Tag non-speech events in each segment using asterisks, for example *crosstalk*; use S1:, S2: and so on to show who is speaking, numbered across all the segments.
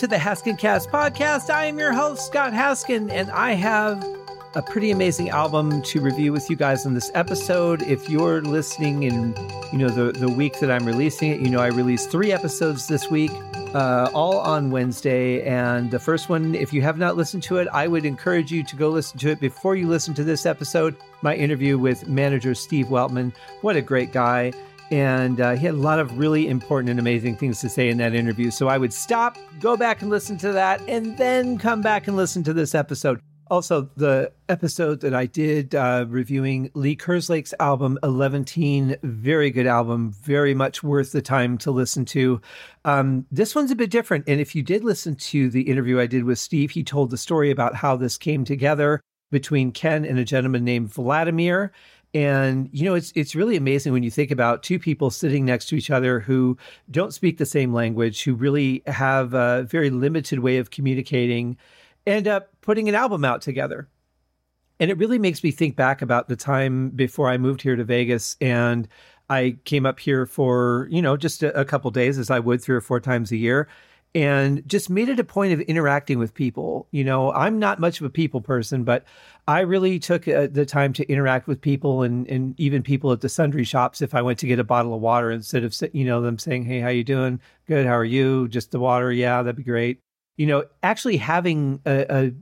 S1: To the Haskin Cast podcast. I am your host, Scott Haskin, and I have a pretty amazing album to review with you guys in this episode. If you're listening in, you know, the, the week that I'm releasing it, you know, I released three episodes this week, uh, all on Wednesday. And the first one, if you have not listened to it, I would encourage you to go listen to it before you listen to this episode. My interview with manager Steve Weltman. What a great guy and uh, he had a lot of really important and amazing things to say in that interview. So I would stop, go back and listen to that, and then come back and listen to this episode. Also, the episode that I did uh, reviewing Lee Kerslake's album, Eleventeen, very good album, very much worth the time to listen to. Um, this one's a bit different. And if you did listen to the interview I did with Steve, he told the story about how this came together between Ken and a gentleman named Vladimir and you know, it's it's really amazing when you think about two people sitting next to each other who don't speak the same language, who really have a very limited way of communicating, end up putting an album out together. And it really makes me think back about the time before I moved here to Vegas and I came up here for, you know, just a, a couple days as I would three or four times a year and just made it a point of interacting with people. You know, I'm not much of a people person, but I really took uh, the time to interact with people and, and even people at the sundry shops. If I went to get a bottle of water, instead of you know them saying, "Hey, how you doing? Good. How are you? Just the water? Yeah, that'd be great." You know, actually having a, a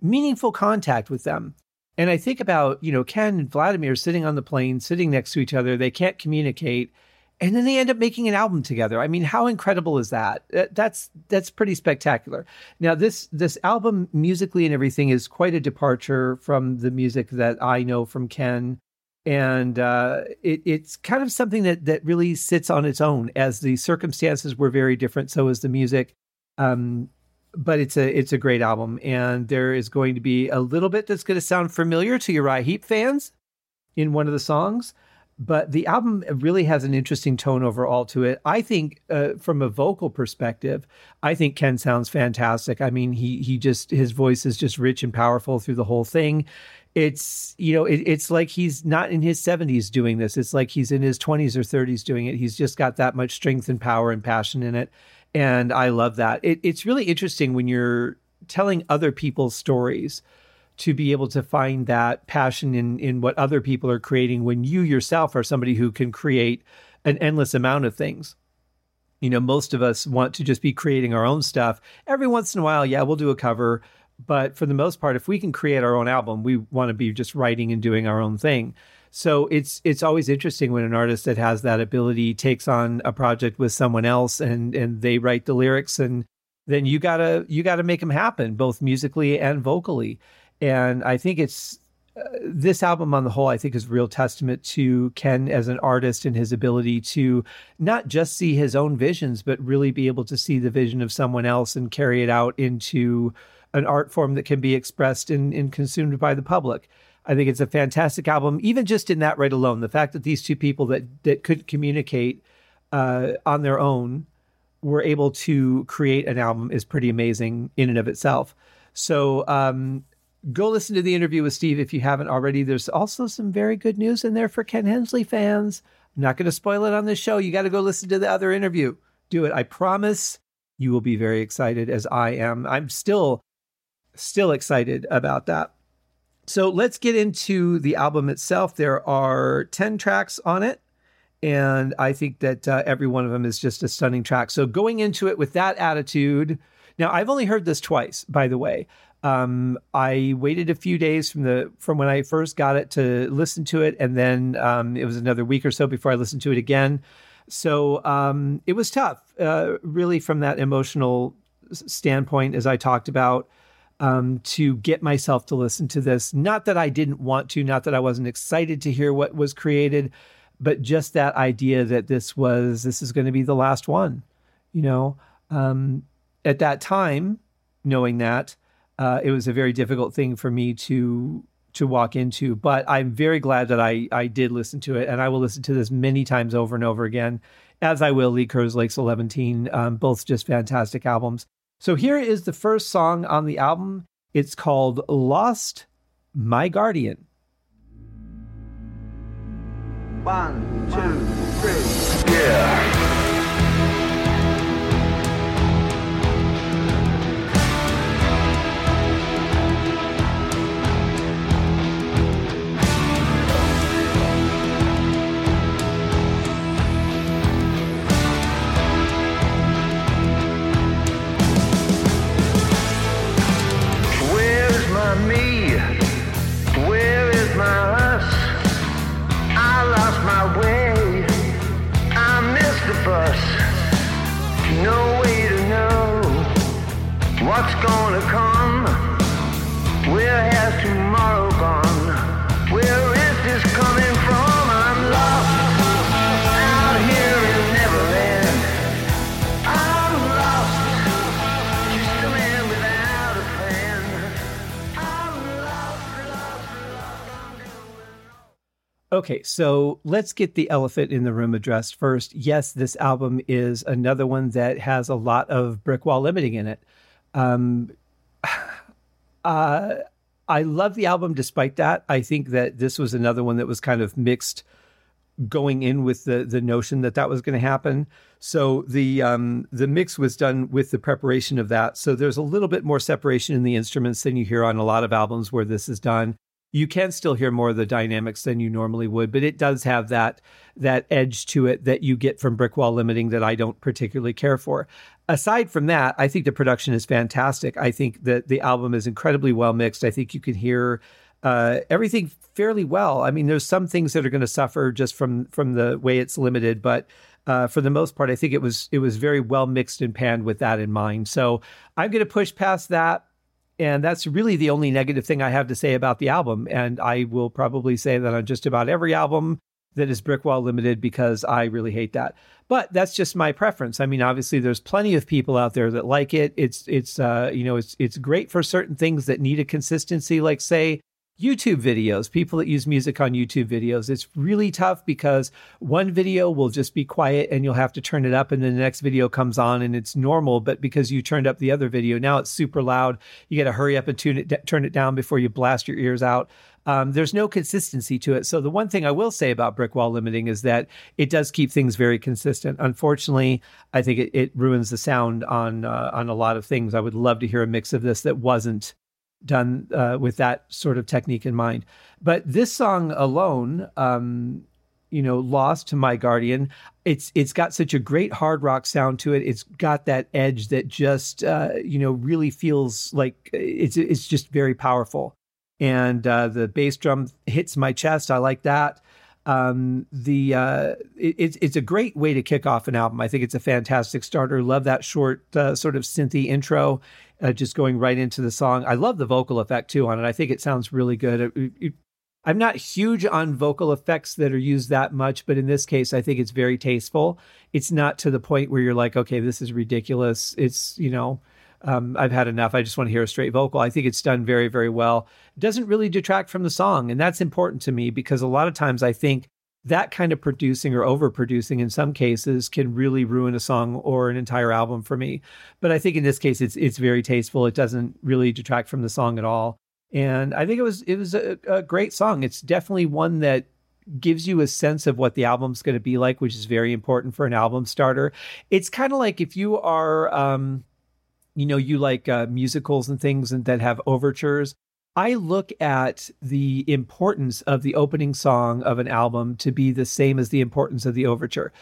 S1: meaningful contact with them. And I think about you know Ken and Vladimir sitting on the plane, sitting next to each other. They can't communicate and then they end up making an album together. I mean, how incredible is that? That's that's pretty spectacular. Now, this this album musically and everything is quite a departure from the music that I know from Ken, and uh, it, it's kind of something that that really sits on its own. As the circumstances were very different, so is the music. Um, but it's a it's a great album, and there is going to be a little bit that's going to sound familiar to Uriah Heep fans in one of the songs but the album really has an interesting tone overall to it. I think, uh, from a vocal perspective, I think Ken sounds fantastic. I mean, he he just his voice is just rich and powerful through the whole thing. It's you know, it, it's like he's not in his seventies doing this. It's like he's in his twenties or thirties doing it. He's just got that much strength and power and passion in it, and I love that. It, it's really interesting when you're telling other people's stories to be able to find that passion in in what other people are creating when you yourself are somebody who can create an endless amount of things. You know, most of us want to just be creating our own stuff. Every once in a while, yeah, we'll do a cover, but for the most part, if we can create our own album, we want to be just writing and doing our own thing. So it's it's always interesting when an artist that has that ability takes on a project with someone else and and they write the lyrics and then you gotta you gotta make them happen both musically and vocally and I think it's uh, this album on the whole, I think, is real testament to Ken as an artist and his ability to not just see his own visions, but really be able to see the vision of someone else and carry it out into an art form that can be expressed and, and consumed by the public. I think it's a fantastic album, even just in that right alone. The fact that these two people that that could communicate uh, on their own were able to create an album is pretty amazing in and of itself. So um, go listen to the interview with Steve if you haven't already. There's also some very good news in there for Ken Hensley fans. I'm not going to spoil it on this show. You got to go listen to the other interview. Do it. I promise you will be very excited as I am. I'm still still excited about that. So let's get into the album itself. There are 10 tracks on it. And I think that uh, every one of them is just a stunning track. So going into it with that attitude, now I've only heard this twice, by the way. Um, I waited a few days from the from when I first got it to listen to it, and then um, it was another week or so before I listened to it again. So um, it was tough, uh, really, from that emotional standpoint, as I talked about, um, to get myself to listen to this. Not that I didn't want to, not that I wasn't excited to hear what was created, but just that idea that this was this is going to be the last one. You know, um, at that time, knowing that uh, it was a very difficult thing for me to to walk into. But I'm very glad that I I did listen to it, and I will listen to this many times over and over again, as I will Lee Kerslake's Eleventeen. Um, both just fantastic albums. So here is the first song on the album. It's called "Lost My Guardian."
S2: One, two, three. Yeah.
S1: Okay, so let's get the elephant in the room addressed first. Yes, this album is another one that has a lot of brick wall limiting in it. Um, *sighs* uh, I love the album despite that. I think that this was another one that was kind of mixed going in with the the notion that that was going to happen. So the um, the mix was done with the preparation of that. So there's a little bit more separation in the instruments than you hear on a lot of albums where this is done. You can still hear more of the dynamics than you normally would, but it does have that that edge to it that you get from brick wall Limiting that I don't particularly care for. Aside from that, I think the production is fantastic. I think that the album is incredibly well mixed. I think you can hear uh, everything fairly well. I mean, there's some things that are going to suffer just from from the way it's limited, but uh, for the most part, I think it was it was very well mixed and panned with that in mind. So I'm going to push past that, and that's really the only negative thing I have to say about the album. And I will probably say that on just about every album that is Brickwall Limited because I really hate that. But that's just my preference. I mean, obviously, there's plenty of people out there that like it. It's it's uh, you know it's it's great for certain things that need a consistency, like say YouTube videos, people that use music on YouTube videos. It's really tough because one video will just be quiet and you'll have to turn it up, and then the next video comes on and it's normal. But because you turned up the other video, now it's super loud. You got to hurry up and tune it, turn it down before you blast your ears out. Um, there's no consistency to it. So the one thing I will say about brick wall limiting is that it does keep things very consistent. Unfortunately, I think it, it ruins the sound on uh, on a lot of things. I would love to hear a mix of this that wasn't done uh, with that sort of technique in mind. But this song alone, um, you know, "Lost to My Guardian," it's it's got such a great hard rock sound to it. It's got that edge that just uh, you know really feels like it's it's just very powerful. And uh, the bass drum hits my chest. I like that. Um, the uh, it, it's it's a great way to kick off an album. I think it's a fantastic starter. Love that short uh, sort of synthy intro uh, just going right into the song. I love the vocal effect too on it. I think it sounds really good. It, it, I'm not huge on vocal effects that are used that much, but in this case, I think it's very tasteful. It's not to the point where you're like, okay, this is ridiculous. It's, you know, um, I've had enough. I just want to hear a straight vocal. I think it's done very, very well. It doesn't really detract from the song. And that's important to me because a lot of times I think that kind of producing or overproducing in some cases can really ruin a song or an entire album for me. But I think in this case, it's it's very tasteful. It doesn't really detract from the song at all. And I think it was it was a, a great song. It's definitely one that gives you a sense of what the album's going to be like, which is very important for an album starter. It's kind of like if you are, um, you know, you like uh, musicals and things and that have overtures. I look at the importance of the opening song of an album to be the same as the importance of the overture.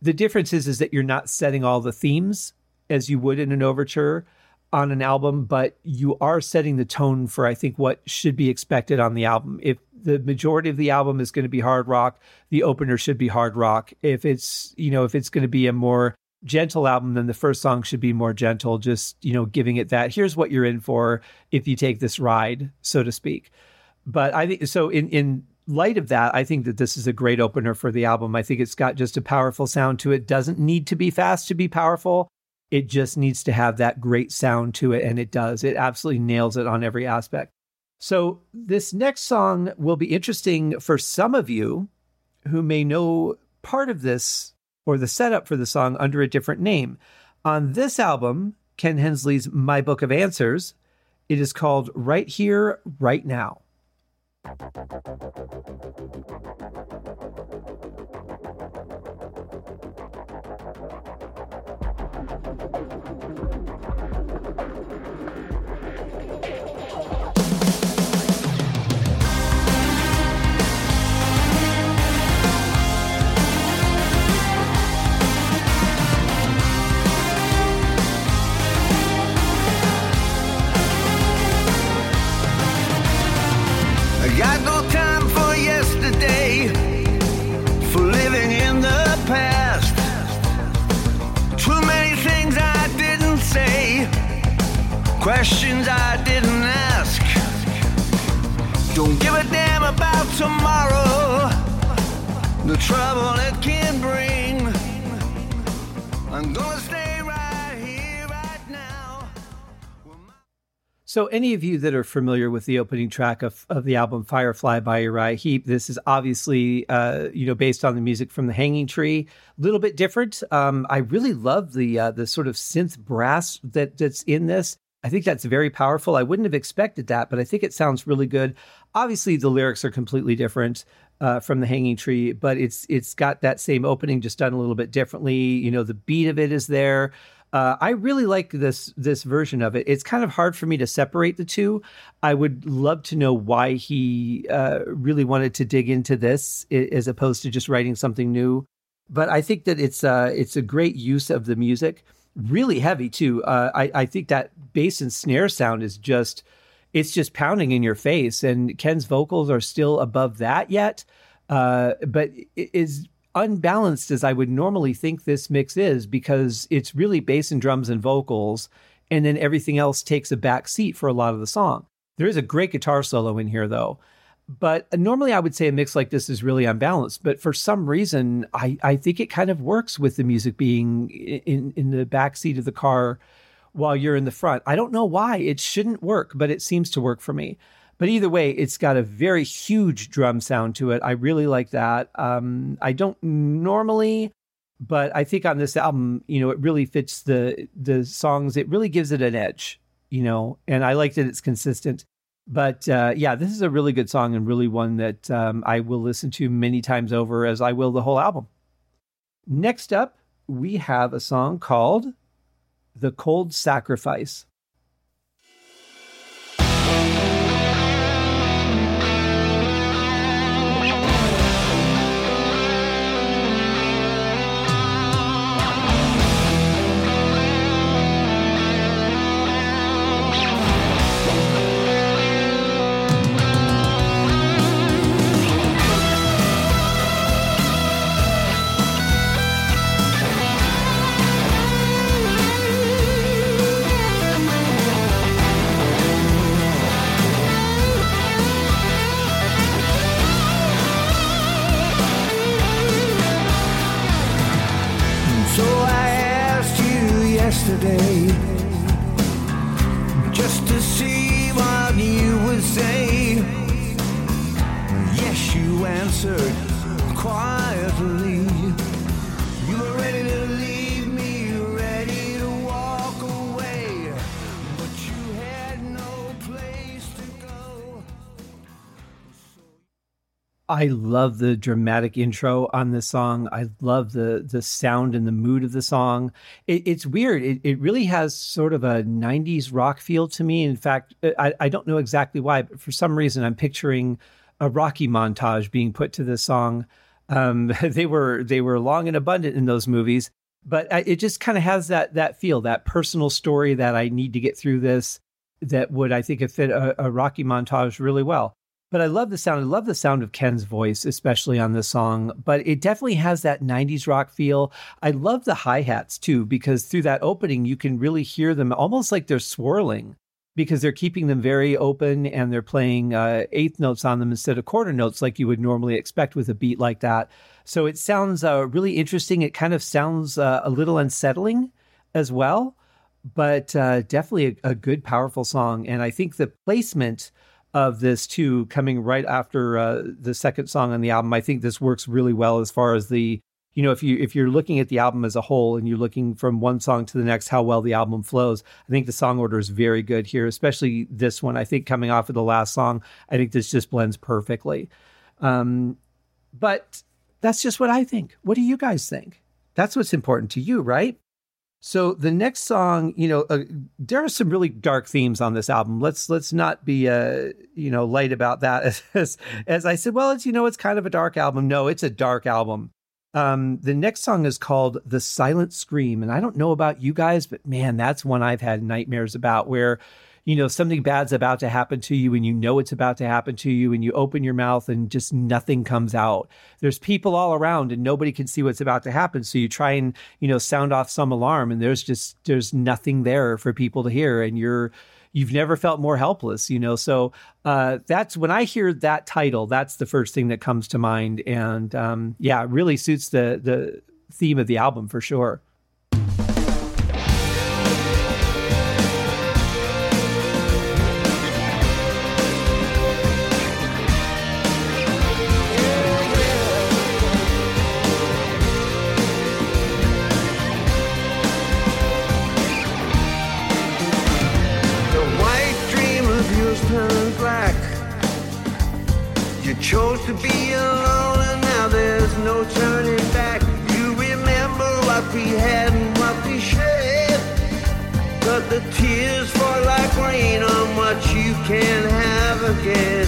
S1: The difference is, is that you're not setting all the themes as you would in an overture on an album, but you are setting the tone for, I think, what should be expected on the album. If the majority of the album is going to be hard rock, the opener should be hard rock. If it's, you know, if it's going to be a more gentle album, then the first song should be more gentle, just, you know, giving it that here's what you're in for if you take this ride, so to speak. But I think so in in light of that, I think that this is a great opener for the album. I think it's got just a powerful sound to it. Doesn't need to be fast to be powerful. It just needs to have that great sound to it, and it does. It absolutely nails it on every aspect. So, this next song will be interesting for some of you who may know part of this or the setup for the song under a different name. On this album, Ken Hensley's My Book of Answers, it is called Right Here, Right Now.
S3: Questions I didn't ask. Don't give a damn about tomorrow, the trouble it can bring. I'm gonna stay right here, right now.
S1: So, any of you that are familiar with the opening track of, of the album Firefly by Uriah Heep, this is obviously, uh, you know, based on the music from The Hanging Tree. A little bit different. Um, I really love the uh, the sort of synth brass that that's in this. I think that's very powerful. I wouldn't have expected that, but I think it sounds really good. Obviously, the lyrics are completely different uh, from The Hanging Tree, but it's it's got that same opening, just done a little bit differently. You know, the beat of it is there. Uh, I really like this this version of it. It's kind of hard for me to separate the two. I would love to know why he uh, really wanted to dig into this as opposed to just writing something new. But I think that it's uh, it's a great use of the music. Really heavy too. Uh, I I think that bass and snare sound is just it's just pounding in your face. And Ken's vocals are still above that yet, uh, but is unbalanced as I would normally think this mix is because it's really bass and drums and vocals, and then everything else takes a back seat for a lot of the song. There is a great guitar solo in here though. But normally I would say a mix like this is really unbalanced. But for some reason, I, I think it kind of works with the music being in, in the back seat of the car while you're in the front. I don't know why. It shouldn't work, but it seems to work for me. But either way, it's got a very huge drum sound to it. I really like that. Um, I don't normally, but I think on this album, you know, it really fits the the songs. It really gives it an edge, you know, and I like that it's consistent. But uh, yeah, this is a really good song and really one that um, I will listen to many times over, as I will the whole album. Next up, we have a song called "The Cold Sacrifice." I love the dramatic intro on this song. I love the the sound and the mood of the song. It, it's weird. It, it really has sort of a '90s rock feel to me. In fact, I, I don't know exactly why, but for some reason, I'm picturing a Rocky montage being put to this song. Um, *laughs* they were they were long and abundant in those movies, but it just kind of has that that feel, that personal story that I need to get through this. That would I think have fit a, a Rocky montage really well. But I love the sound. I love the sound of Ken's voice, especially on this song. But it definitely has that 90s rock feel. I love the hi hats too, because through that opening, you can really hear them almost like they're swirling because they're keeping them very open and they're playing uh, eighth notes on them instead of quarter notes like you would normally expect with a beat like that. So it sounds uh, really interesting. It kind of sounds uh, a little unsettling as well, but uh, definitely a, a good, powerful song. And I think the placement of this too, coming right after uh, the second song on the album. I think this works really well as far as the you know if you if you're looking at the album as a whole and you're looking from one song to the next how well the album flows i think the song order is very good here especially this one. I think coming off of the last song i think this just blends perfectly. Um, but that's just what i think. What do you guys think? That's what's important to you right so the next song, you know, uh, there are some really dark themes on this album. Let's let's not be uh, you know, light about that. *laughs* As, as I said, well, it's you know, it's kind of a dark album. No, it's a dark album. Um, the next song is called "The Silent Scream," and I don't know about you guys, but man, that's one I've had nightmares about. Where you know something bad's about to happen to you and you know it's about to happen to you and you open your mouth and just nothing comes out. There's people all around and nobody can see what's about to happen. So you try and you know sound off some alarm and there's just there's nothing there for people to hear and you're you've never felt more helpless you know? So uh, that's when i hear that title that's the first thing that comes to mind and um, yeah it really suits the the theme of the album for sure
S3: can have again.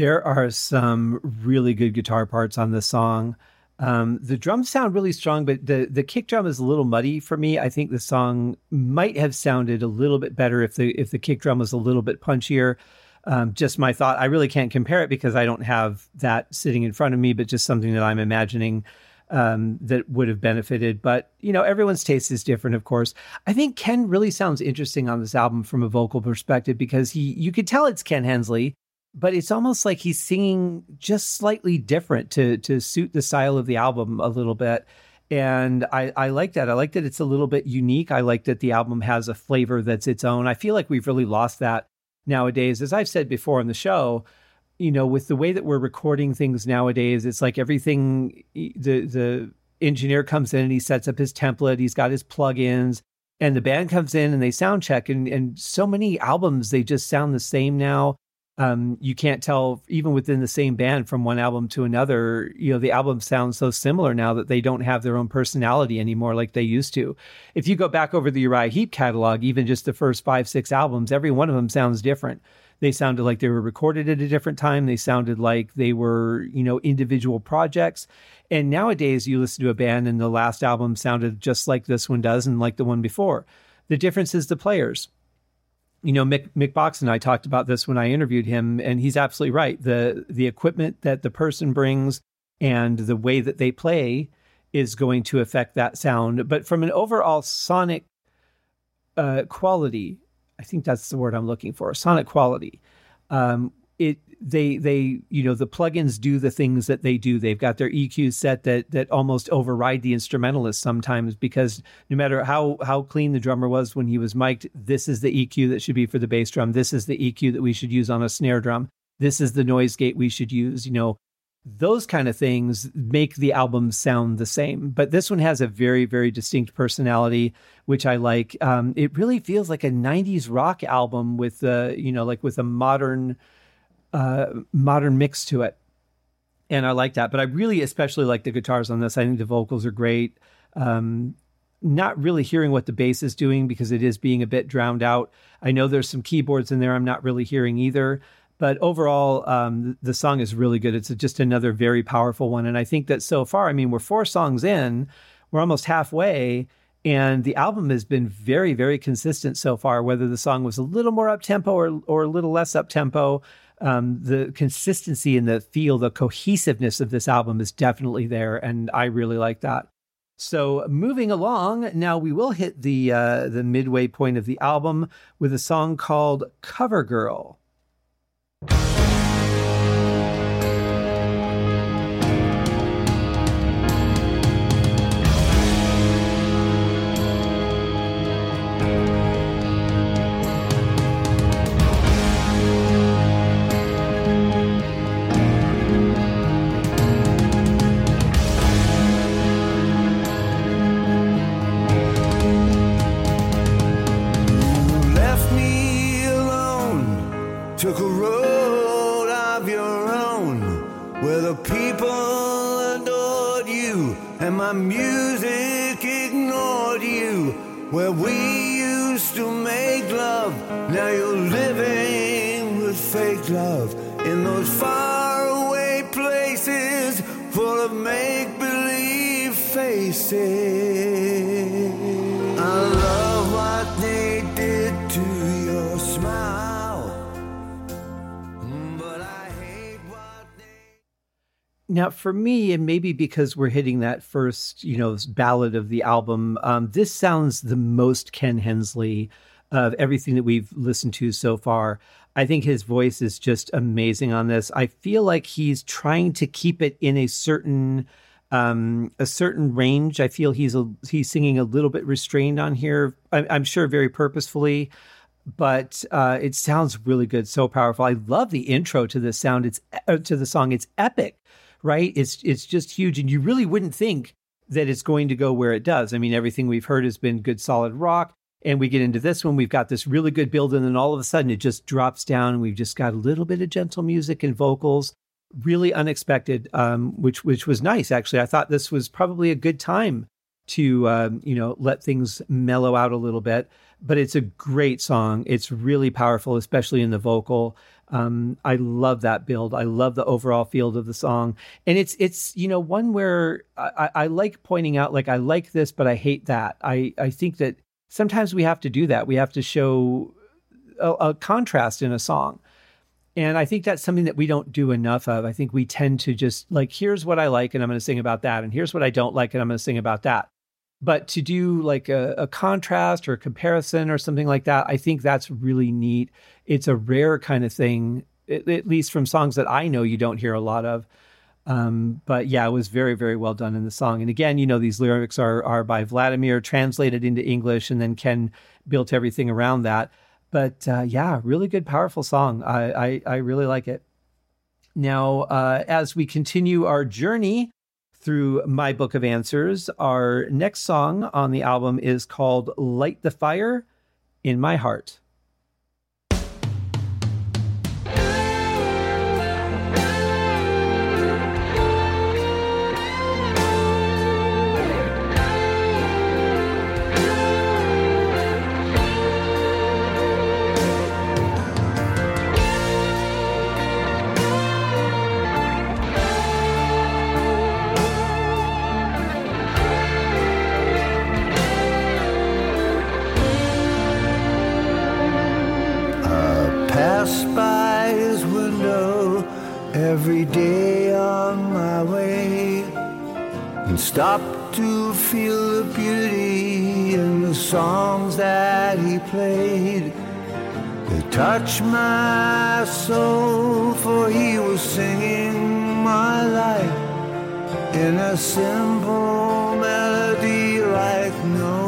S1: There are some really good guitar parts on this song. Um, the drums sound really strong, but the the kick drum is a little muddy for me. I think the song might have sounded a little bit better if the if the kick drum was a little bit punchier. Um, just my thought. I really can't compare it because I don't have that sitting in front of me, but just something that I'm imagining um, that would have benefited. But you know, everyone's taste is different, of course. I think Ken really sounds interesting on this album from a vocal perspective because he you could tell it's Ken Hensley but it's almost like he's singing just slightly different to to suit the style of the album a little bit and I, I like that. I like that it's a little bit unique. I like that the album has a flavor that's its own. I feel like we've really lost that nowadays. As I've said before on the show, you know, with the way that we're recording things nowadays, it's like everything the the engineer comes in and he sets up his template, he's got his plugins, and the band comes in and they sound check and and so many albums they just sound the same now um, you can't tell even within the same band from one album to another. You know, the albums sound so similar now that they don't have their own personality anymore like they used to. If you go back over the Uriah Heep catalog, even just the first five, six albums, every one of them sounds different. They sounded like they were recorded at a different time. They sounded like they were, you know, individual projects. And nowadays, you listen to a band and the last album sounded just like this one does and like the one before. The difference is the players you know Mick Mick Box and I talked about this when I interviewed him, and he's absolutely right. the The equipment that the person brings and the way that they play is going to affect that sound. But from an overall sonic uh, quality, I think that's the word I'm looking for. Sonic quality. Um, it they they you know the plugins do the things that they do. They've got their eq set that that almost override the instrumentalist sometimes because no matter how how clean the drummer was when he was mic'd this is the eq that should be for the bass drum. This is the eq that we should use on a snare drum. This is the noise gate we should use you know. Those kind of things make the album sound the same. But this one has a very very distinct personality which i like. Um, it really feels like a 90s rock album with uh, you know like with a modern uh, modern mix to it. And I like that. But I really especially like the guitars on this. I think the vocals are great. Um, not really hearing what the bass is doing because it is being a bit drowned out. I know there's some keyboards in there I'm not really hearing either. But overall, um, the song is really good. It's just another very powerful one. And I think that so far, I mean, we're four songs in, we're almost halfway, and the album has been very, very consistent so far. Whether the song was a little more up tempo or or a little less up tempo, um, the consistency and the feel, the cohesiveness of this album is definitely there, and I really like that. So moving along, now we will hit the uh, the midway point of the album with a song called "Cover Girl."
S3: Now,
S1: for me, and maybe because we're hitting that first, you know, ballad of the album, um, this sounds the most Ken Hensley of everything that we've listened to so far. I think his voice is just amazing on this. I feel like he's trying to keep it in a certain Um, a certain range, I feel he's a, he's singing a little bit restrained on here. I, I'm sure very purposefully, but uh, it sounds really good, so powerful. I love the intro to the sound. It's uh, to the song. It's epic, right? It's it's just huge, and you really wouldn't think that it's going to go where it does. I mean, everything we've heard has been good, solid rock. And we get into this one, we've got this really good build, and then all of a sudden it just drops down, and we've just got a little bit of gentle music and vocals, really unexpected, um, which which was nice actually. I thought this was probably a good time to um, you know let things mellow out a little bit but it's a great song. It's really powerful, especially in the vocal. Um, I love that build. I love the overall feel of the song, and it's it's you know one where I, I like pointing out like I like this, but I hate that. I I think that sometimes we have to do that. We have to show a, a contrast in a song. And I think that's something that we don't do enough of. I think we tend to just like, here's what I like, and I'm going to sing about that. And here's what I don't like, and I'm going to sing about that. But to do like a, a, contrast or a comparison or something like that, I think that's really neat. It's a rare kind of thing, at, at least from songs that I know you don't hear a lot of. Um, but yeah, it was very, very well done in the song. And again, you know, these lyrics are are by Vladimir, translated into English, and then Ken built everything around that. But uh, yeah, really good, powerful song. I, I, I really like it. Now, uh, as we continue our journey through my book of answers. Our next song on the album is called Light the Fire in My Heart.
S3: Every day on my way and stop to feel the beauty in the songs that he played. They touch my soul, for he was singing my life in a simple melody like no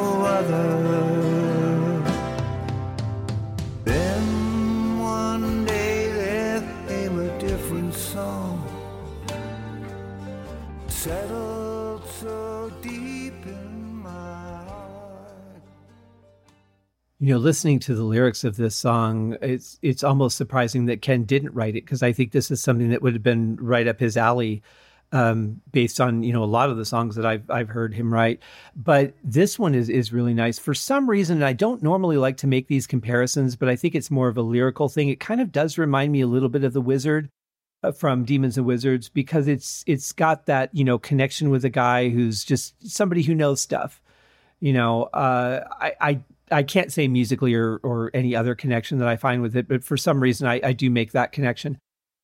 S1: You know, listening to the lyrics of this song, it's it's almost surprising that Ken didn't write it because I think this is something that would have been right up his alley. Um, based on you know a lot of the songs that I've I've heard him write, but this one is is really nice for some reason. I don't normally like to make these comparisons, but I think it's more of a lyrical thing. It kind of does remind me a little bit of the Wizard, uh, from Demons and Wizards because it's it's got that you know connection with a guy who's just somebody who knows stuff. You know, uh, I, I I can't say musically or or any other connection that I find with it, but for some reason I, I do make that connection.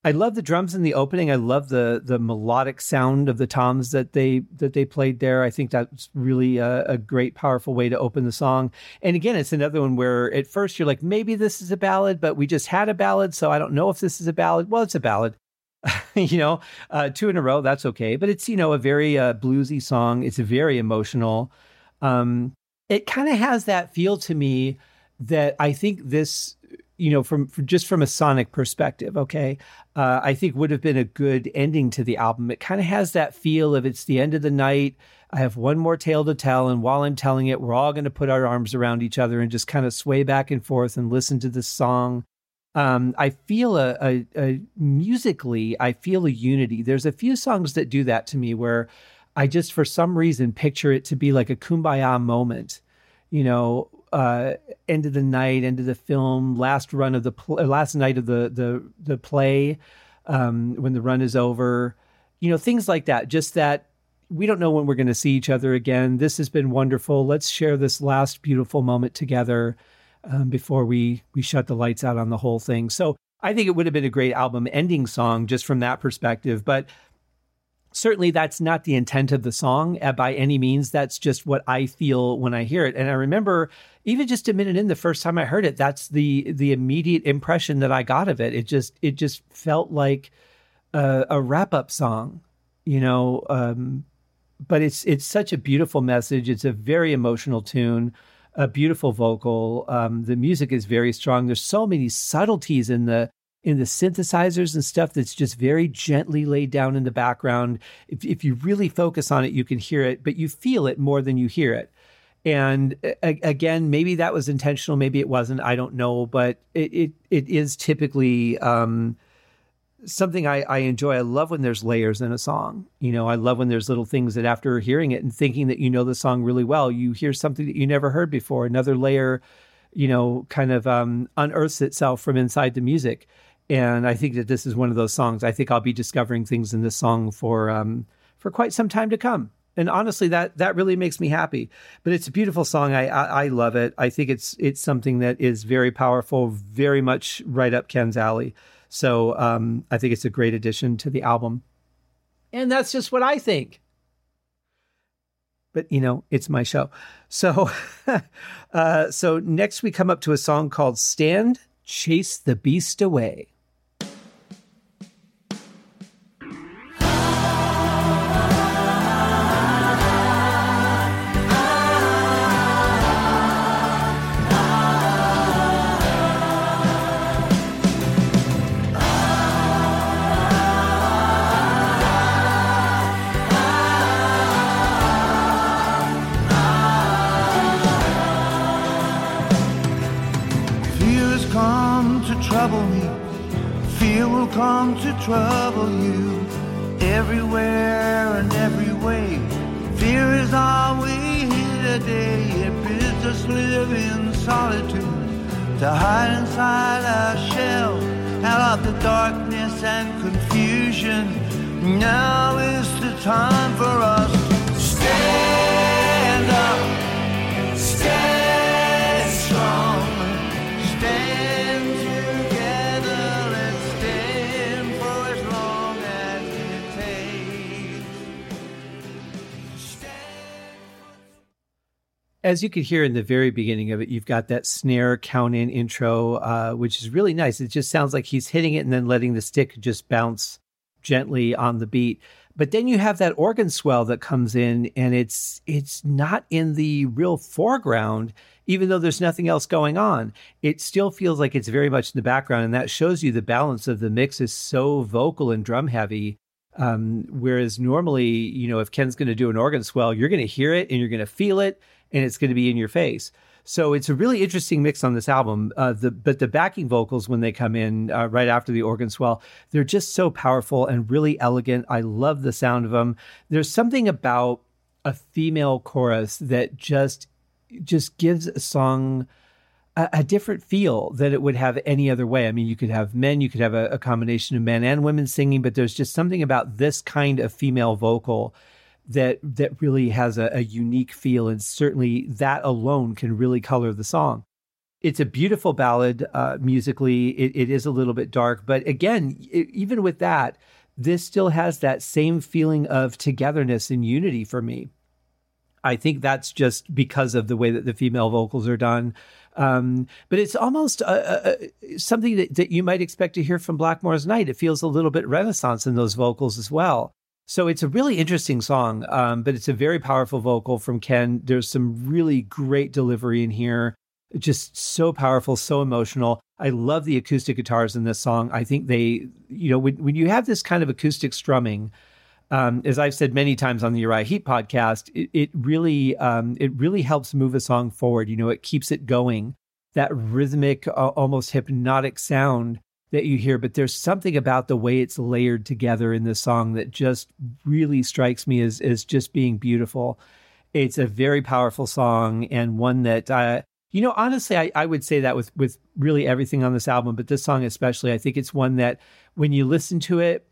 S1: I love the drums in the opening. I love the the melodic sound of the toms that they that they played there. I think that's really a, a, great, powerful way to open the song. And again, it's another one where at first you're like, maybe this is a ballad, but we just had a ballad, so I don't know if this is a ballad. Well, it's a ballad. *laughs* you know, uh, two in a row, that's okay. But it's, you know, a very uh, bluesy song. It's very emotional. Um, it kind of has that feel to me that I think this, you know, from, from just from a sonic perspective, okay, uh, I think would have been a good ending to the album. It kind of has that feel of it's the end of the night. I have one more tale to tell. And while I'm telling it, we're all going to put our arms around each other and just kind of sway back and forth and listen to this song um, I feel a, a, a, musically, I feel a unity. There's a few songs that do that to me where I just, for some reason, picture it to be like a kumbaya moment. You know, uh, end of the night, end of the film, last run of the pl- uh, last night of the the the play, um, when the run is over. You know, things like that. Just that we don't know when we're going to see each other again. This has been wonderful. Let's share this last beautiful moment together um, before we we shut the lights out on the whole thing. So I think it would have been a great album ending song just from that perspective. But certainly that's not the intent of the song uh, by any means. That's just what I feel when I hear it. And I remember even just a minute in the first time I heard it, that's the the immediate impression that I got of it. It just it just felt like a, a wrap up song, you know. Um, but it's it's such a beautiful message. It's a very emotional tune, a beautiful vocal. Um, the music is very strong. There's so many subtleties in the in the synthesizers and stuff that's just very gently laid down in the background. If, if you really focus on it, you can hear it, but you feel it more than you hear it. And a- again, maybe that was intentional, maybe it wasn't. I don't know, but it it, it is typically um, something I, I enjoy. I love when there's layers in a song. You know, I love when there's little things that after hearing it and thinking that you know the song really well, you hear something that you never heard before. Another layer, you know, kind of um, unearths itself from inside the music. And I think that this is one of those songs. I think I'll be discovering things in this song for um, for quite some time to come. And honestly, that that really makes me happy. But it's a beautiful song. I, I, I love it. I think it's it's something that is very powerful, very much right up Ken's alley. So um, I think it's a great addition to the album. And that's just what I think. But you know, it's my show. So, *laughs* uh, so next we come up to a song called "Stand, Chase the Beast Away."
S3: Come to trouble you. Everywhere and every way. Fear is our way here today. It bids us live in solitude. To hide inside our shell. Out of the darkness and confusion. Now is the time for us to stand up. Stand as
S1: you could hear in the very beginning of it, you've got that snare count in intro, uh, which is really nice. It just sounds like he's hitting it and then letting the stick just bounce gently on the beat. But then you have that organ swell that comes in, and it's it's not in the real foreground, even though there's nothing else going on. It still feels like it's very much in the background, and that shows you the balance of the mix is so vocal and drum heavy. Um, whereas normally, you know, if Ken's going to do an organ swell, you're going to hear it and you're going to feel it, and it's going to be in your face. So it's a really interesting mix on this album. Uh, the but the backing vocals when they come in uh, right after the organ swell, they're just so powerful and really elegant. I love the sound of them. There's something about a female chorus that just just gives a song a, a different feel than it would have any other way. I mean, you could have men, you could have a, a combination of men and women singing, but there's just something about this kind of female vocal that that really has a, a unique feel, and certainly that alone can really color the song. It's a beautiful ballad uh, musically. It, it is a little bit dark, but again, it, even with that, this still has that same feeling of togetherness and unity for me. I think that's just because of the way that the female vocals are done. Um, but it's almost uh, uh, something that, that you might expect to hear from Blackmore's Night. It feels a little bit Renaissance in those vocals as well. So it's a really interesting song, um, but it's a very powerful vocal from Ken. There's some really great delivery in here. Just so powerful, so emotional. I love the acoustic guitars in this song. I think they, you know, when, when you have this kind of acoustic strumming, um, as I've said many times on the Uriah Heep podcast, it, it really um, it really helps move a song forward. You know, it keeps it going. That rhythmic, uh, almost hypnotic sound that you hear, but there's something about the way it's layered together in this song that just really strikes me as as just being beautiful. It's a very powerful song and one that uh, you know, honestly, I, I would say that with with really everything on this album, but this song especially, I think it's one that when you listen to it,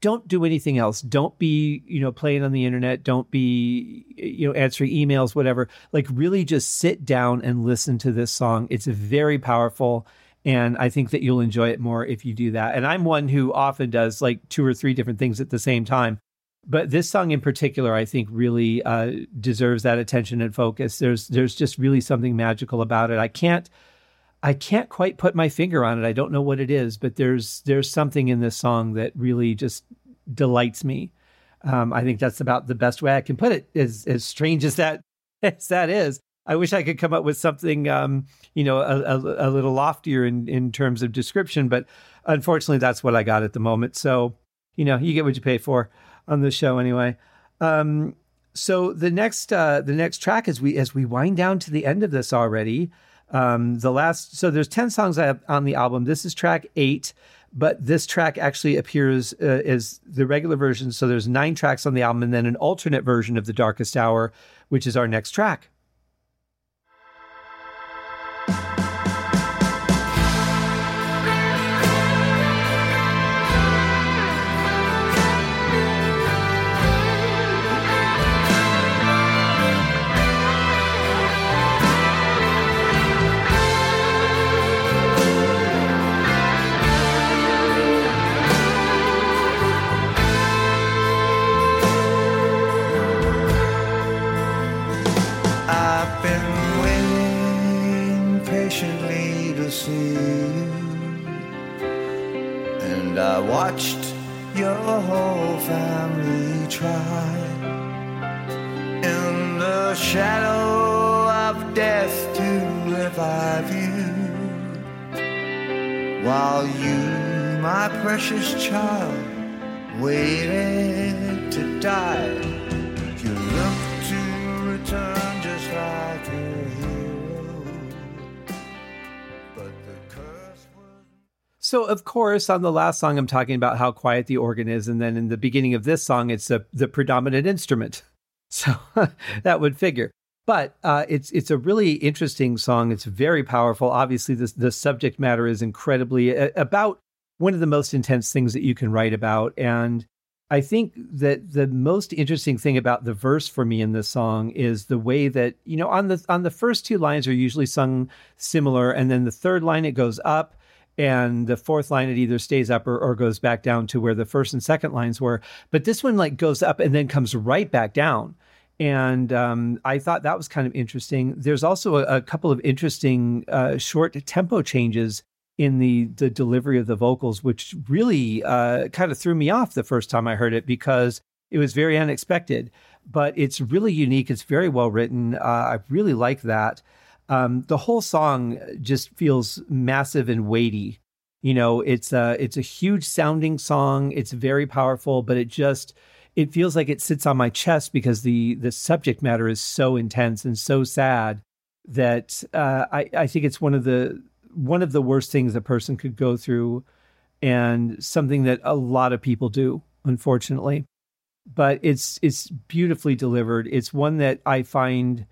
S1: don't do anything else. Don't be, you know, playing on the internet. Don't be, you know, answering emails, whatever. Like really just sit down and listen to this song. It's a very powerful. And I think that you'll enjoy it more if you do that. And I'm one who often does like two or three different things at the same time. But this song in particular, I think, really uh, deserves that attention and focus. There's there's just really something magical about it. I can't I can't quite put my finger on it. I don't know what it is, but there's there's something in this song that really just delights me. Um, I think that's about the best way I can put it. As as strange as that *laughs* as that is, I wish I could come up with something, um, you know, a, a, a, little loftier in in terms of description. But unfortunately, that's what I got at the moment. So, you know, you get what you pay for on the show anyway. Um, so the next uh, the next track as we as we wind down to the end of this already. Um, the last so there's ten songs on the album. This is track eight but this track actually appears uh, as the regular version. So there's nine tracks on the album, and then an alternate version of The Darkest Hour, which is our next track. Of course, on the last song, I'm talking about how quiet the organ is. And then in the beginning of this song, it's a, the predominant instrument. *laughs* So *laughs* that would figure. But uh, it's it's a really interesting song. It's very powerful. Obviously, the the subject matter is incredibly uh, about one of the most intense things that you can write about. And I think that the most interesting thing about the verse for me in this song is the way that, you know, on the on the first two lines are usually sung similar, and then the third line it goes up, and the fourth line it either stays up or, or goes back down to where the first and second lines were. But this one like goes up and then comes right back down. And um, I thought that was kind of interesting. There's also a, a couple of interesting uh, short tempo changes in the the delivery of the vocals, which really uh, kind of threw me off the first time I heard it because it was very unexpected. But it's really unique. It's very well written. Uh, I really like that. Um, the whole song just feels massive and weighty. You know, it's a it's a huge sounding song. It's very powerful, but it just it feels like it sits on my chest because the the subject matter is so intense and so sad that uh, I I think it's one of the one of the worst things a person could go through and something that a lot of people do unfortunately but it's it's beautifully delivered it's one that i find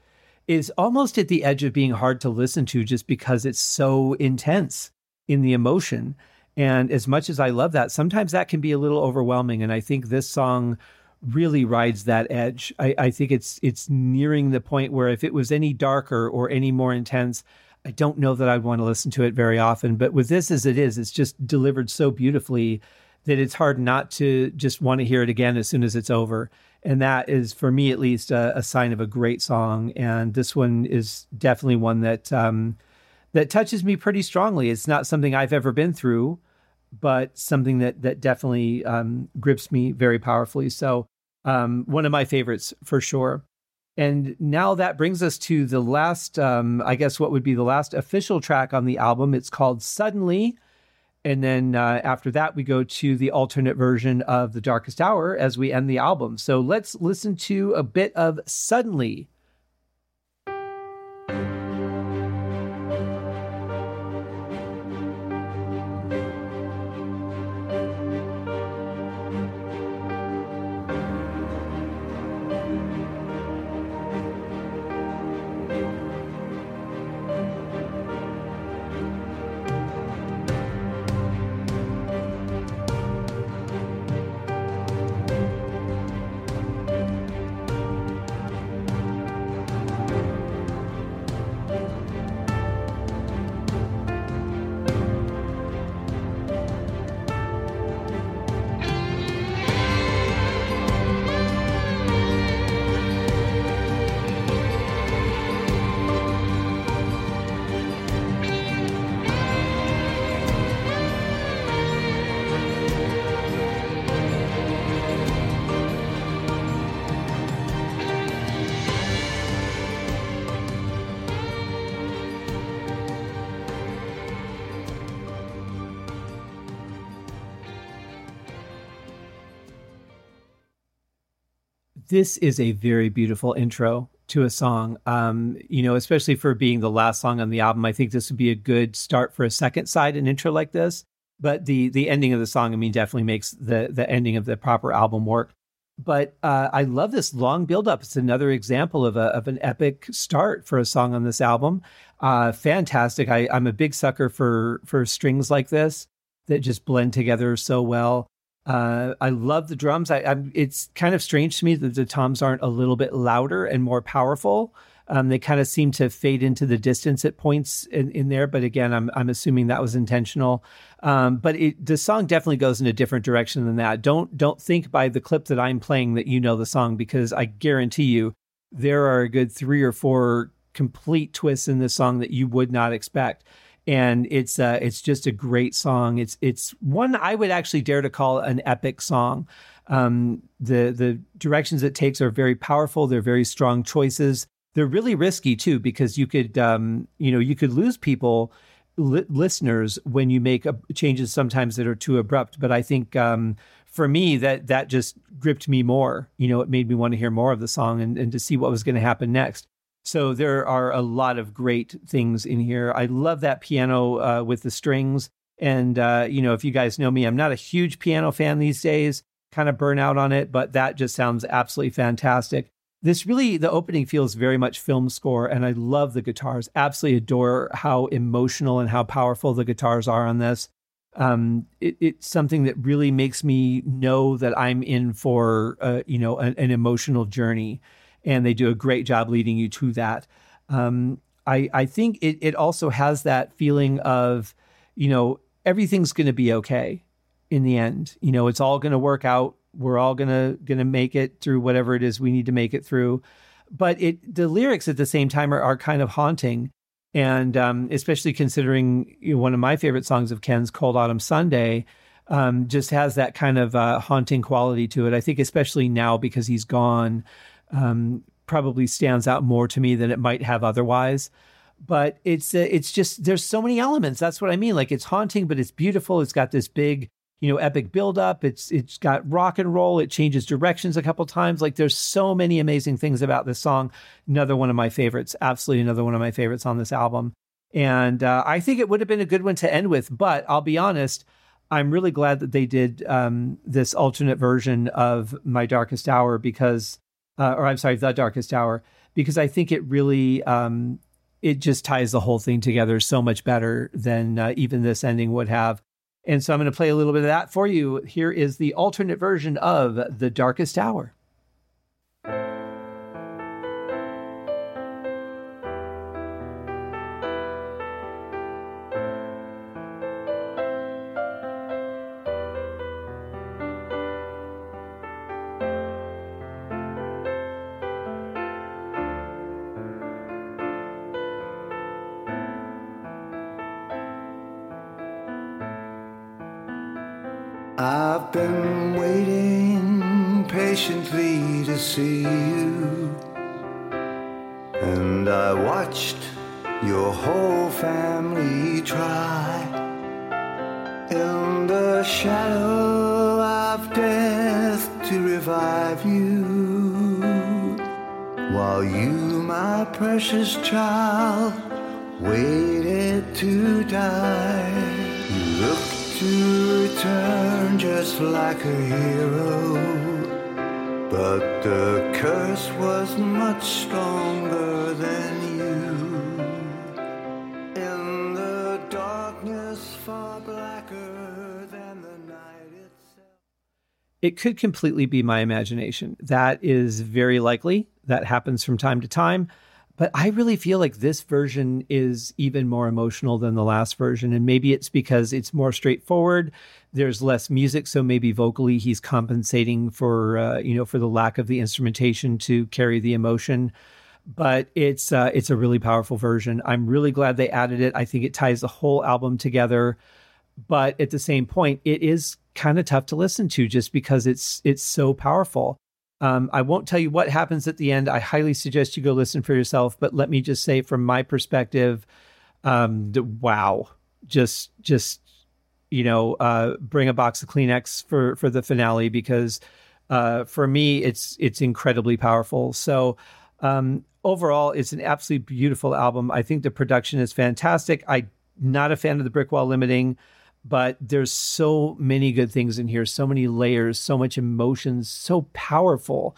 S1: is almost at the edge of being hard to listen to just because it's so intense in the emotion. And as much as i love that sometimes that can be a little overwhelming. And i think this song really rides that edge. I, I think it's it's nearing the point where if it was any darker or any more intense I don't know that I'd want to listen to it very often, but with this as it is, it's just delivered so beautifully that it's hard not to just want to hear it again as soon as it's over. And that is, for me at least, a, a sign of a great song. And this one is definitely one that um, that touches me pretty strongly. It's not something I've ever been through, but something that that definitely um, grips me very powerfully. So um, one of my favorites for sure. And now that brings us to the last, um, I guess, what would be the last official track on the album. It's called Suddenly. And then uh, after that, we go to the alternate version of The Darkest Hour as we end the album. So let's listen to a bit of Suddenly this is a very beautiful intro to a song. Um, you know, especially for being the last song on the album, I think this would be a good start for a second side, an intro like this. But the the ending of the song, I mean, definitely makes the the ending of the proper album work. But uh, I love this long build up. It's another example of a of an epic start for a song on this album. Uh, fantastic. I, I'm a big sucker for for strings like this that just blend together so well. Uh, I love the drums. I, I'm, it's kind of strange to me that the toms aren't a little bit louder and more powerful. Um, they kind of seem to fade into the distance at points in, in there, but again, I'm I'm assuming that was intentional. Um, but it, the song definitely goes in a different direction than that. Don't don't think by the clip that I'm playing that you know the song because I guarantee you there are a good three or four complete twists in this song that you would not expect and it's uh, it's just a great song. It's it's one I would actually dare to call an epic song. Um, the the directions it takes are very powerful. They're very strong choices. They're really risky too because you could um, you know you could lose people li- listeners when you make changes sometimes that are too abrupt. But I think um, for me that that just gripped me more. You know, it made me want to hear more of the song and, and to see what was going to happen next. So there are a lot of great things in here. I love that piano uh, with the strings. And, uh, you know, if you guys know me, I'm not a huge piano fan these days, kind of burn out on it, but that just sounds absolutely fantastic. This really, the opening feels very much film score, and I love the guitars. Absolutely adore how emotional and how powerful the guitars are on this. Um, it, it's something that really makes me know that I'm in for, uh, you know, an, an emotional journey and they do a great job leading you to that. Um, I, I think it, it also has that feeling of, you know, everything's going to be okay in the end. You know, it's all going to work out. We're all gonna gonna make it through whatever it is we need to make it through. But it the lyrics at the same time are, are kind of haunting, and um, especially considering you know, one of my favorite songs of Ken's, "Cold Autumn Sunday." Um, just has that kind of uh, haunting quality to it. I think, especially now because he's gone, um, probably stands out more to me than it might have otherwise. But it's uh, it's just there's so many elements. That's what I mean. Like it's haunting, but it's beautiful. It's got this big you know epic buildup. It's it's got rock and roll. It changes directions a couple times. Like there's so many amazing things about this song. Another one of my favorites. Absolutely another one of my favorites on this album. And uh, I think it would have been a good one to end with. But I'll be honest. I'm really glad that they did um, this alternate version of My Darkest Hour because uh, or I'm sorry, The Darkest Hour, because I think it really um, it just ties the whole thing together so much better than uh, even this ending would have. And so I'm going to play a little bit of that for you. Here is the alternate version of The Darkest Hour.
S3: I've been waiting patiently to see you, and I watched your whole family try. In the shadow of death to revive you, while you, my precious child, waited to die. You looked to return just like a hero. But the curse was much stronger than you. In the darkness far blacker than the night itself.
S1: It could completely be my imagination. That is very likely. That happens from time to time. But I really feel like this version is even more emotional than the last version. And maybe it's because it's more straightforward. There's less music. So maybe vocally he's compensating for, uh, you know, for the lack of the instrumentation to carry the emotion. But it's, uh, it's a really powerful version. I'm really glad they added it. I think it ties the whole album together. But at the same point, it is kind of tough to listen to just because it's, it's so powerful. Um, I won't tell you what happens at the end. I highly suggest you go listen for yourself. But let me just say, from my perspective, um, the, wow, just just you know, uh, bring a box of Kleenex for for the finale because uh, for me, it's it's incredibly powerful. So um, overall, it's an absolutely beautiful album. I think the production is fantastic. I'm not a fan of the brick wall limiting, but there's so many good things in here, so many layers, so much emotions, so powerful.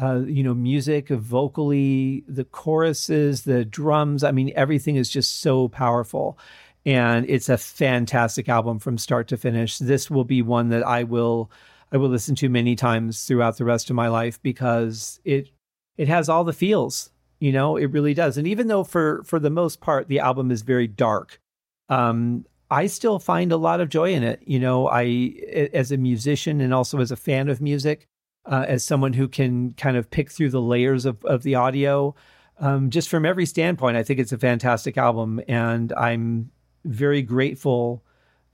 S1: Uh, you know, music, vocally, the choruses, the drums. I mean, everything is just so powerful. And it's a fantastic album from start to finish. This will be one that I will I will listen to many times throughout the rest of my life because it it has all the feels you know it really does and even though for for the most part the album is very dark um i still find a lot of joy in it. You know i as a musician and also as a fan of music uh, as someone who can kind of pick through the layers of, of the audio um, just from every standpoint i think it's a fantastic album. And i'm very grateful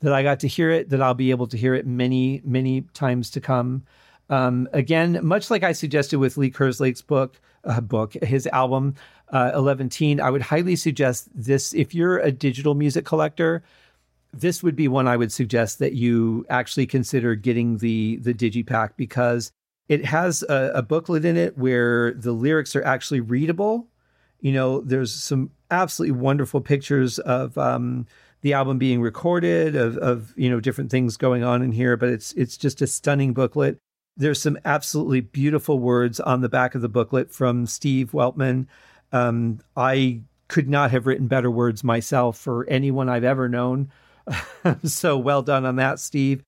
S1: that i got to hear it that i'll be able to hear it many many times to come. Um, again, much like I suggested with Lee Kerslake's book, uh, book his album uh, Eleventeen, I would highly suggest this. If you're a digital music collector, this would be one I would suggest that you actually consider getting the the digipack because it has a, a booklet in it where the lyrics are actually readable. You know, there's some absolutely wonderful pictures of um, the album being recorded, of, of you know different things going on in here. But it's it's just a stunning booklet. There's some absolutely beautiful words on the back of the booklet from Steve Weltman. Um, I could not have written better words myself for anyone I've ever known. *laughs* so well done on that, Steve.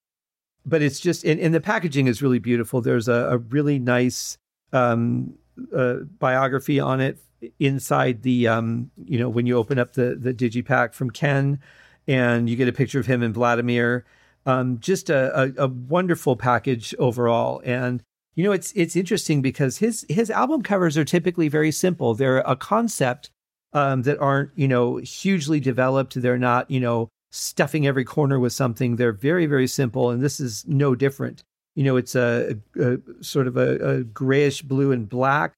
S1: But it's just, and, and the packaging is really beautiful. There's a, a really nice um, uh, biography on it inside the, um, you know, when you open up the the digipack from Ken, and you get a picture of him and Vladimir um, just a, a, a wonderful package overall. And you know, it's it's interesting because his his album covers are typically very simple. They're a concept um, that aren't you know hugely developed. They're not you know stuffing every corner with something. They're very very simple, and this is no different. You know, it's a, a, a sort of a, a, grayish blue and black,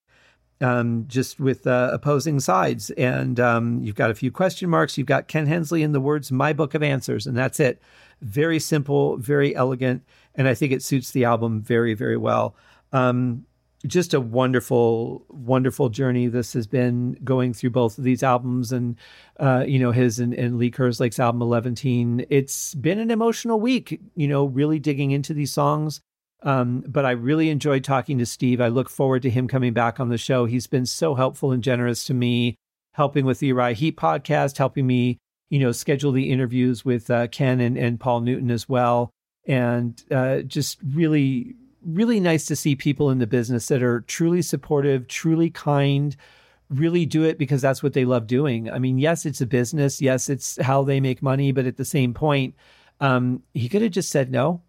S1: um, just with uh, opposing sides, and um, you've got a few question marks. You've got Ken Hensley in the words "My Book of Answers," and that's it. Very simple, very elegant, and I think it suits the album very, very well. Um, just a wonderful, wonderful journey this has been going through both of these albums and, uh, you know, his and, and Lee Kerslake's album 11. It's been an emotional week, you know, really digging into these songs. Um, but I really enjoyed talking to Steve. I look forward to him coming back on the show. He's been so helpful and generous to me, helping with the Uriah Heep podcast, helping me you know, schedule the interviews with uh, Ken and, and Paul Newton as well. And uh, just really, really nice to see people in the business that are truly supportive, truly kind, really do it because that's what they love doing. I mean, yes, it's a business. Yes, it's how they make money. But at the same point, um, he could have just said no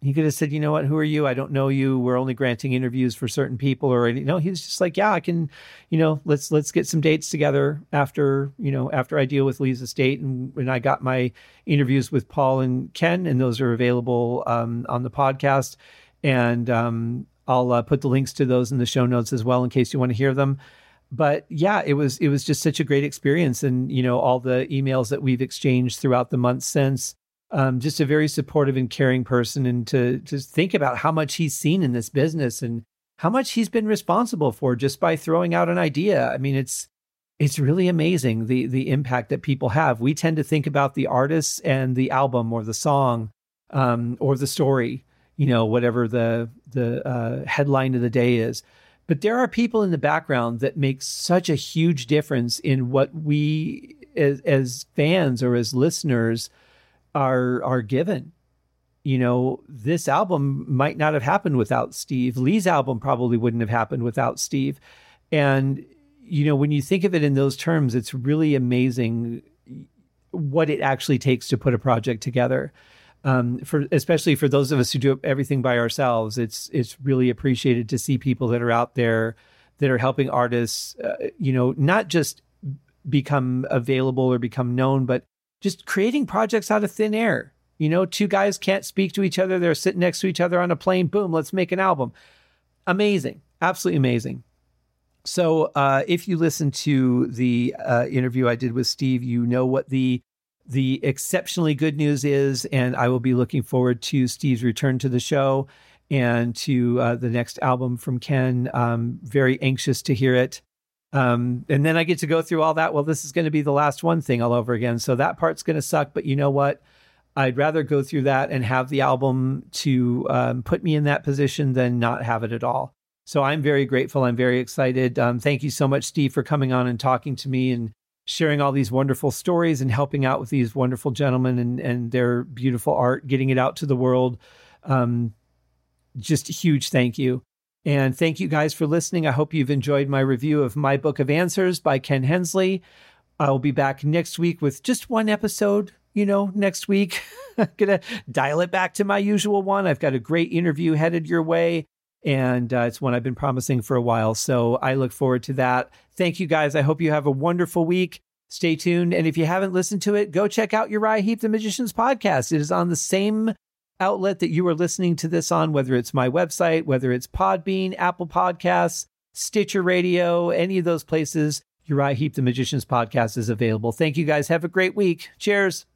S1: he could have said, you know what, who are you? I don't know you. We're only granting interviews for certain people or you know, he's just like, yeah, I can, you know, let's let's get some dates together after, you know, after I deal with Lee's estate and when I got my interviews with Paul and Ken and those are available um, on the podcast and um, I'll uh, put the links to those in the show notes as well in case you want to hear them. But yeah, it was it was just such a great experience and you know all the emails that we've exchanged throughout the months since um, just a very supportive and caring person, and to to think about how much he's seen in this business and how much he's been responsible for just by throwing out an idea. I mean, it's it's really amazing the the impact that people have. We tend to think about the artists and the album or the song um, or the story, you know, whatever the the uh, headline of the day is. But there are people in the background that make such a huge difference in what we as, as fans or as listeners are are given. You know, this album might not have happened without Steve. Lee's album probably wouldn't have happened without Steve. And you know, when you think of it in those terms, it's really amazing what it actually takes to put a project together. Um, for especially for those of us who do everything by ourselves, it's it's really appreciated to see people that are out there that are helping artists, uh, you know, not just become available or become known, but just creating projects out of thin air. You know, two guys can't speak to each other. They're sitting next to each other on a plane. Boom, let's make an album. Amazing. Absolutely amazing. So, uh, if you listen to the uh, interview I did with Steve, you know what the the exceptionally good news is, and I will be looking forward to Steve's return to the show. and to uh, the next album from Ken. Um, very anxious to hear it. Um, and then I get to go through all that. Well, this is going to be the last one thing all over again. So that part's going to suck. But you know what? I'd rather go through that and have the album to um, put me in that position than not have it at all. So I'm very grateful. I'm very excited. Um, thank you so much, Steve, for coming on and talking to me and sharing all these wonderful stories and helping out with these wonderful gentlemen and, and their beautiful art, getting it out to the world. Um, just a huge thank you. And thank you guys for listening. I hope you've enjoyed my review of My Book of Answers by Ken Hensley. I'll be back next week with just one episode, you know, next week. I'm going to dial it back to my usual one. I've got a great interview headed your way, and uh, it's one I've been promising for a while. So I look forward to that. Thank you guys. I hope you have a wonderful week. Stay tuned. And if you haven't listened to it, go check out Uriah Heep, the Magician's podcast. It is on the same outlet that you are listening to this on, whether it's my website, whether it's Podbean, Apple Podcasts, Stitcher Radio, any of those places. Uriah Heep, the Magician's podcast is available. Thank you guys. Have a great week. Cheers.